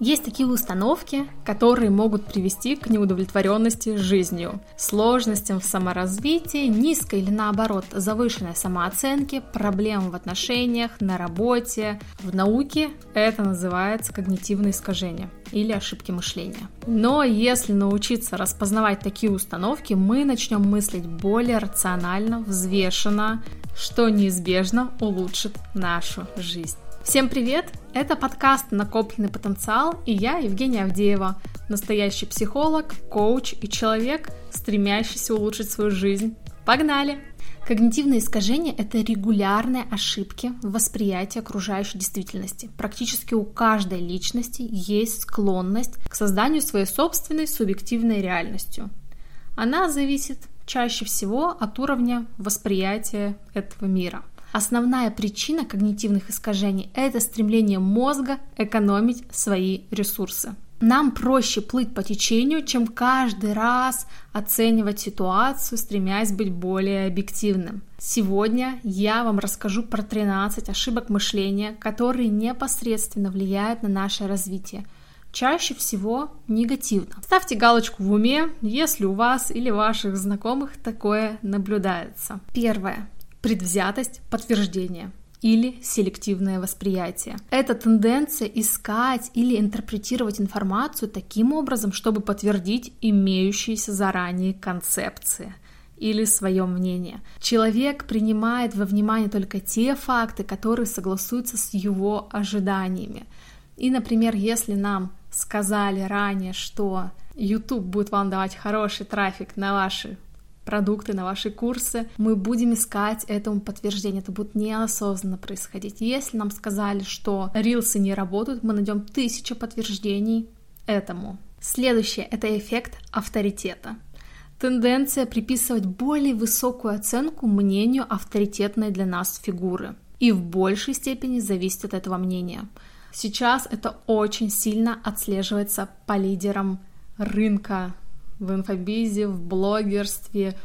Есть такие установки, которые могут привести к неудовлетворенности жизнью, сложностям в саморазвитии, низкой или наоборот завышенной самооценке, проблемам в отношениях, на работе. В науке это называется когнитивное искажение или ошибки мышления. Но если научиться распознавать такие установки, мы начнем мыслить более рационально, взвешенно, что неизбежно улучшит нашу жизнь. Всем привет! Это подкаст «Накопленный потенциал» и я, Евгения Авдеева, настоящий психолог, коуч и человек, стремящийся улучшить свою жизнь. Погнали! Когнитивные искажения – это регулярные ошибки в восприятии окружающей действительности. Практически у каждой личности есть склонность к созданию своей собственной субъективной реальностью. Она зависит чаще всего от уровня восприятия этого мира. Основная причина когнитивных искажений – это стремление мозга экономить свои ресурсы. Нам проще плыть по течению, чем каждый раз оценивать ситуацию, стремясь быть более объективным. Сегодня я вам расскажу про 13 ошибок мышления, которые непосредственно влияют на наше развитие. Чаще всего негативно. Ставьте галочку в уме, если у вас или ваших знакомых такое наблюдается. Первое предвзятость подтверждения или селективное восприятие. Это тенденция искать или интерпретировать информацию таким образом, чтобы подтвердить имеющиеся заранее концепции или свое мнение. Человек принимает во внимание только те факты, которые согласуются с его ожиданиями. И, например, если нам сказали ранее, что YouTube будет вам давать хороший трафик на ваши продукты, на ваши курсы, мы будем искать этому подтверждение. Это будет неосознанно происходить. Если нам сказали, что рилсы не работают, мы найдем тысячу подтверждений этому. Следующее — это эффект авторитета. Тенденция приписывать более высокую оценку мнению авторитетной для нас фигуры. И в большей степени зависит от этого мнения. Сейчас это очень сильно отслеживается по лидерам рынка в инфобизе, в блогерстве,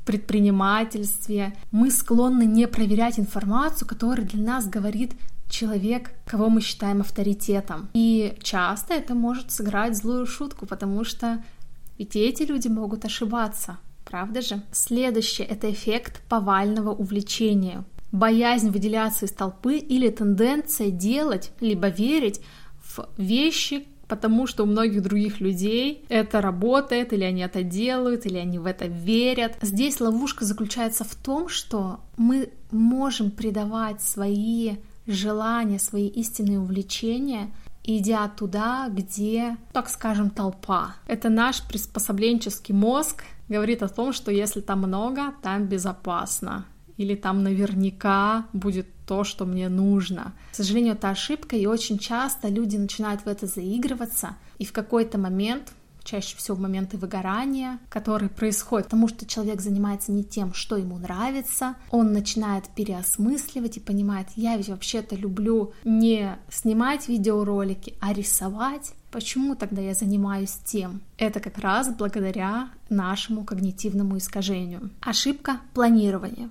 в предпринимательстве. Мы склонны не проверять информацию, которая для нас говорит человек, кого мы считаем авторитетом. И часто это может сыграть злую шутку, потому что ведь эти люди могут ошибаться. Правда же? Следующее — это эффект повального увлечения. Боязнь выделяться из толпы или тенденция делать, либо верить в вещи, потому что у многих других людей это работает, или они это делают, или они в это верят. Здесь ловушка заключается в том, что мы можем придавать свои желания, свои истинные увлечения идя туда, где, так скажем, толпа. Это наш приспособленческий мозг говорит о том, что если там много, там безопасно или там наверняка будет то, что мне нужно. К сожалению, это ошибка, и очень часто люди начинают в это заигрываться, и в какой-то момент чаще всего в моменты выгорания, которые происходят, потому что человек занимается не тем, что ему нравится, он начинает переосмысливать и понимает, я ведь вообще-то люблю не снимать видеоролики, а рисовать, Почему тогда я занимаюсь тем? Это как раз благодаря нашему когнитивному искажению. Ошибка планирования.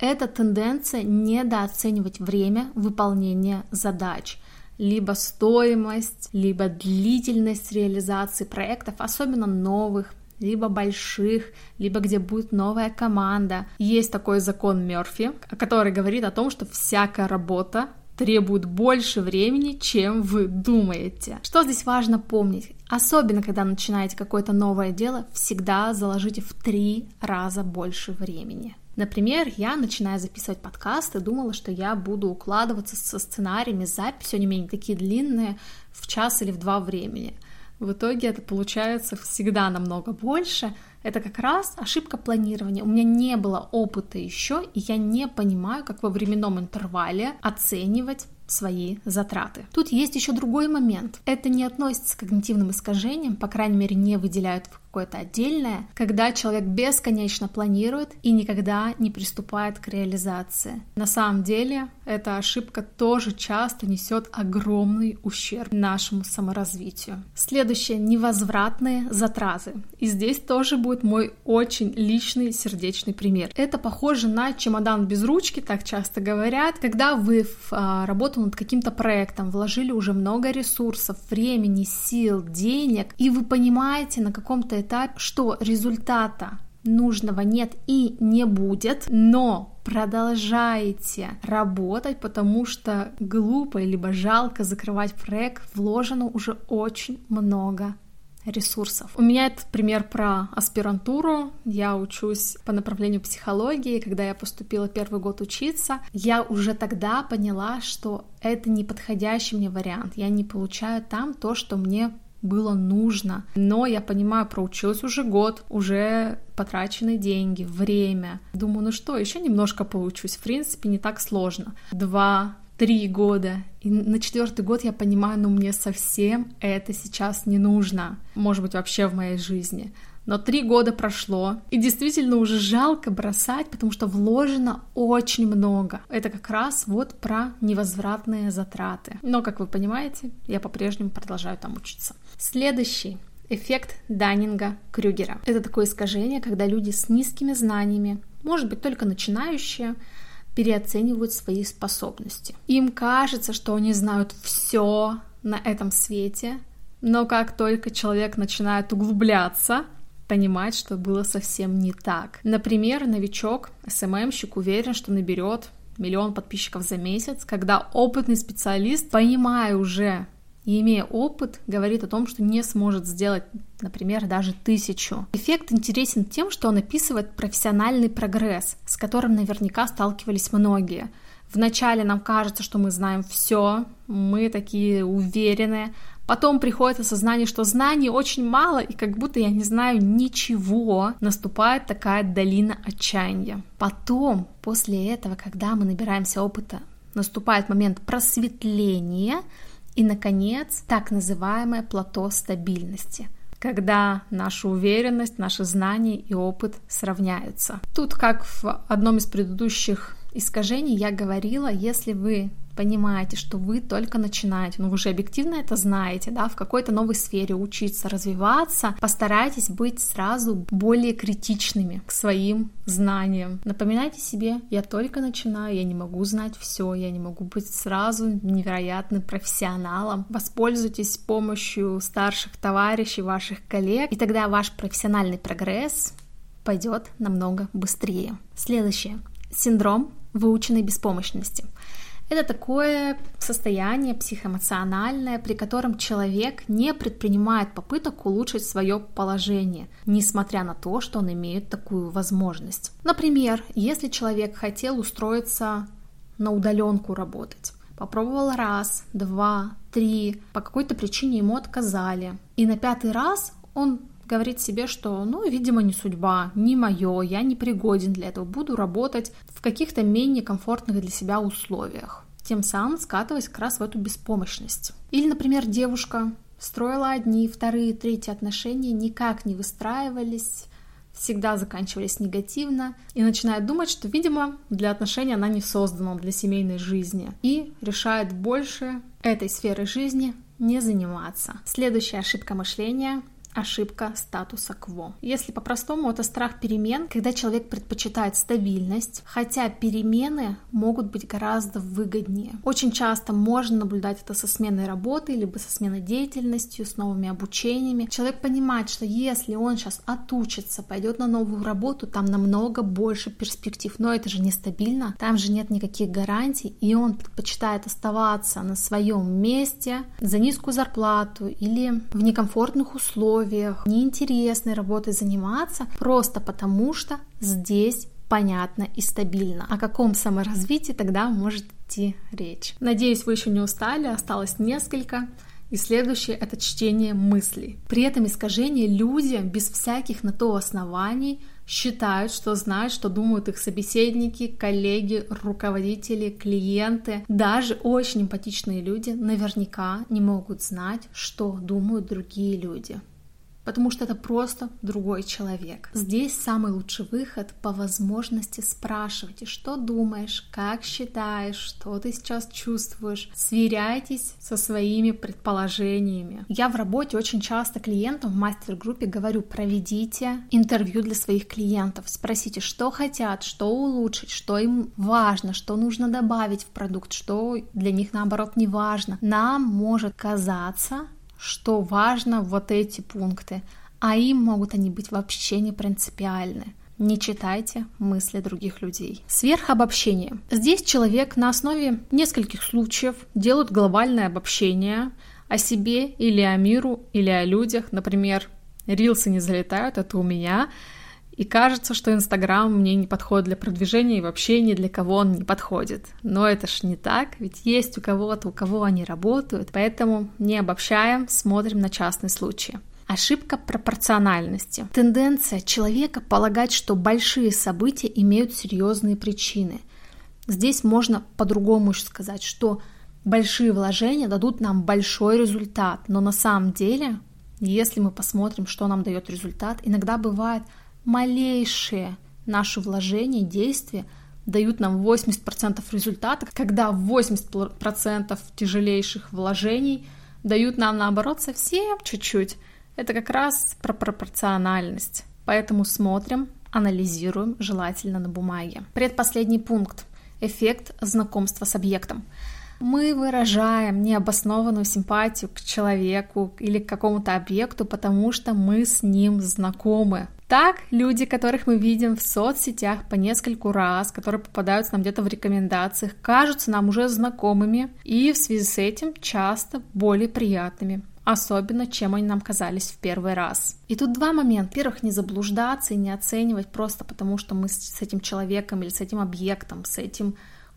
Это тенденция недооценивать время выполнения задач, либо стоимость, либо длительность реализации проектов, особенно новых, либо больших, либо где будет новая команда. Есть такой закон Мерфи, который говорит о том, что всякая работа требует больше времени, чем вы думаете. Что здесь важно помнить? Особенно, когда начинаете какое-то новое дело, всегда заложите в три раза больше времени. Например, я, начиная записывать подкасты, думала, что я буду укладываться со сценариями, записью, они у меня не такие длинные, в час или в два времени. В итоге это получается всегда намного больше. Это как раз ошибка планирования. У меня не было опыта еще, и я не понимаю, как во временном интервале оценивать свои затраты. Тут есть еще другой момент. Это не относится к когнитивным искажениям, по крайней мере, не выделяют в какое-то отдельное, когда человек бесконечно планирует и никогда не приступает к реализации. На самом деле, эта ошибка тоже часто несет огромный ущерб нашему саморазвитию. Следующее — невозвратные затраты. И здесь тоже будет мой очень личный сердечный пример. Это похоже на чемодан без ручки, так часто говорят. Когда вы в а, работу над каким-то проектом вложили уже много ресурсов, времени, сил, денег, и вы понимаете на каком-то этапе, что результата нужного нет и не будет, но продолжаете работать, потому что глупо либо жалко закрывать проект, вложено уже очень много ресурсов. У меня это пример про аспирантуру. Я учусь по направлению психологии. Когда я поступила первый год учиться, я уже тогда поняла, что это не подходящий мне вариант. Я не получаю там то, что мне было нужно. Но я понимаю, проучилась уже год, уже потрачены деньги, время. Думаю, ну что, еще немножко поучусь. В принципе, не так сложно. Два, три года. И на четвертый год я понимаю, ну мне совсем это сейчас не нужно. Может быть, вообще в моей жизни. Но три года прошло, и действительно уже жалко бросать, потому что вложено очень много. Это как раз вот про невозвратные затраты. Но, как вы понимаете, я по-прежнему продолжаю там учиться. Следующий эффект Даннинга-Крюгера. Это такое искажение, когда люди с низкими знаниями, может быть, только начинающие, переоценивают свои способности. Им кажется, что они знают все на этом свете, но как только человек начинает углубляться, понимать, что было совсем не так. Например, новичок, СММщик уверен, что наберет миллион подписчиков за месяц, когда опытный специалист, понимая уже и имея опыт, говорит о том, что не сможет сделать, например, даже тысячу. Эффект интересен тем, что он описывает профессиональный прогресс, с которым наверняка сталкивались многие. Вначале нам кажется, что мы знаем все, мы такие уверенные, Потом приходит осознание, что знаний очень мало, и как будто я не знаю ничего, наступает такая долина отчаяния. Потом, после этого, когда мы набираемся опыта, наступает момент просветления, и, наконец, так называемое плато стабильности когда наша уверенность, наши знания и опыт сравняются. Тут, как в одном из предыдущих искажений, я говорила, если вы понимаете, что вы только начинаете, ну, вы же объективно это знаете, да, в какой-то новой сфере учиться, развиваться, постарайтесь быть сразу более критичными к своим знаниям. Напоминайте себе, я только начинаю, я не могу знать все, я не могу быть сразу невероятным профессионалом. Воспользуйтесь помощью старших товарищей, ваших коллег, и тогда ваш профессиональный прогресс пойдет намного быстрее. Следующее. Синдром выученной беспомощности. Это такое состояние психоэмоциональное, при котором человек не предпринимает попыток улучшить свое положение, несмотря на то, что он имеет такую возможность. Например, если человек хотел устроиться на удаленку работать, попробовал раз, два, три, по какой-то причине ему отказали, и на пятый раз он говорит себе, что, ну, видимо, не судьба, не мое, я не пригоден для этого, буду работать в каких-то менее комфортных для себя условиях, тем самым скатываясь как раз в эту беспомощность. Или, например, девушка строила одни, вторые, третьи отношения, никак не выстраивались, всегда заканчивались негативно и начинает думать, что, видимо, для отношений она не создана для семейной жизни и решает больше этой сферы жизни не заниматься. Следующая ошибка мышления ошибка статуса кво. Если по-простому, это страх перемен, когда человек предпочитает стабильность, хотя перемены могут быть гораздо выгоднее. Очень часто можно наблюдать это со сменой работы, либо со сменой деятельностью, с новыми обучениями. Человек понимает, что если он сейчас отучится, пойдет на новую работу, там намного больше перспектив, но это же нестабильно, там же нет никаких гарантий, и он предпочитает оставаться на своем месте за низкую зарплату или в некомфортных условиях, условиях, неинтересной работой заниматься, просто потому что здесь понятно и стабильно. О каком саморазвитии тогда может идти речь? Надеюсь, вы еще не устали, осталось несколько. И следующее — это чтение мыслей. При этом искажение люди без всяких на то оснований считают, что знают, что думают их собеседники, коллеги, руководители, клиенты. Даже очень эмпатичные люди наверняка не могут знать, что думают другие люди. Потому что это просто другой человек. Здесь самый лучший выход по возможности спрашивайте, что думаешь, как считаешь, что ты сейчас чувствуешь. Сверяйтесь со своими предположениями. Я в работе очень часто клиентам в мастер-группе говорю, проведите интервью для своих клиентов, спросите, что хотят, что улучшить, что им важно, что нужно добавить в продукт, что для них наоборот не важно. Нам может казаться, что важно вот эти пункты, а им могут они быть вообще не принципиальны. Не читайте мысли других людей. Сверхобобщение. Здесь человек на основе нескольких случаев делает глобальное обобщение о себе или о миру, или о людях. Например, рилсы не залетают, это у меня. И кажется, что Инстаграм мне не подходит для продвижения и вообще ни для кого он не подходит. Но это ж не так, ведь есть у кого-то, у кого они работают, поэтому не обобщаем, смотрим на частные случаи. Ошибка пропорциональности. Тенденция человека полагать, что большие события имеют серьезные причины. Здесь можно по-другому еще сказать, что большие вложения дадут нам большой результат, но на самом деле, если мы посмотрим, что нам дает результат, иногда бывает – малейшие наши вложения, действия дают нам 80% результата, когда 80% тяжелейших вложений дают нам наоборот совсем чуть-чуть. Это как раз про пропорциональность. Поэтому смотрим, анализируем, желательно на бумаге. Предпоследний пункт. Эффект знакомства с объектом мы выражаем необоснованную симпатию к человеку или к какому-то объекту, потому что мы с ним знакомы. Так, люди, которых мы видим в соцсетях по нескольку раз, которые попадаются нам где-то в рекомендациях, кажутся нам уже знакомыми и в связи с этим часто более приятными особенно чем они нам казались в первый раз. И тут два момента. Во-первых, не заблуждаться и не оценивать просто потому, что мы с этим человеком или с этим объектом, с этим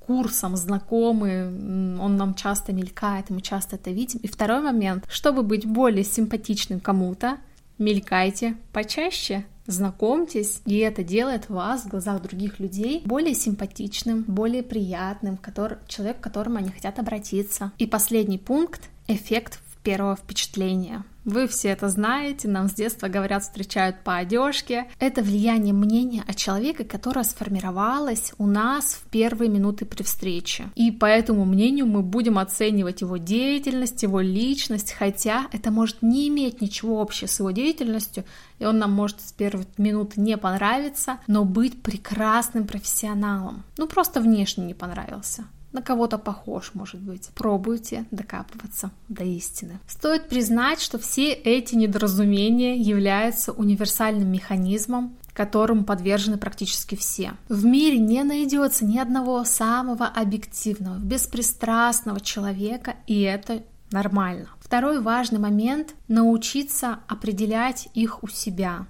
курсом знакомы, он нам часто мелькает, мы часто это видим. И второй момент, чтобы быть более симпатичным кому-то, мелькайте почаще, знакомьтесь, и это делает вас в глазах других людей более симпатичным, более приятным, который, человек, к которому они хотят обратиться. И последний пункт — эффект первого впечатления. Вы все это знаете, нам с детства говорят, встречают по одежке. Это влияние мнения о человеке, которое сформировалось у нас в первые минуты при встрече. И по этому мнению мы будем оценивать его деятельность, его личность, хотя это может не иметь ничего общего с его деятельностью, и он нам может с первой минуты не понравиться, но быть прекрасным профессионалом. Ну просто внешне не понравился на кого-то похож, может быть. Пробуйте докапываться до истины. Стоит признать, что все эти недоразумения являются универсальным механизмом, которому подвержены практически все. В мире не найдется ни одного самого объективного, беспристрастного человека, и это нормально. Второй важный момент — научиться определять их у себя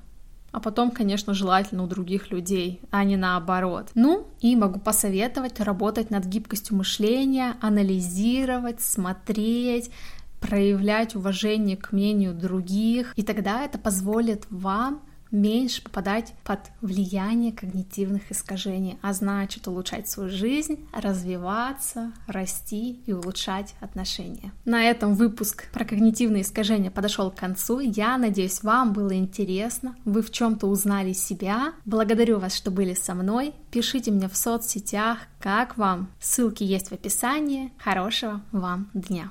а потом, конечно, желательно у других людей, а не наоборот. Ну, и могу посоветовать работать над гибкостью мышления, анализировать, смотреть, проявлять уважение к мнению других, и тогда это позволит вам меньше попадать под влияние когнитивных искажений, а значит улучшать свою жизнь, развиваться, расти и улучшать отношения. На этом выпуск про когнитивные искажения подошел к концу. Я надеюсь, вам было интересно, вы в чем-то узнали себя. Благодарю вас, что были со мной. Пишите мне в соцсетях, как вам. Ссылки есть в описании. Хорошего вам дня!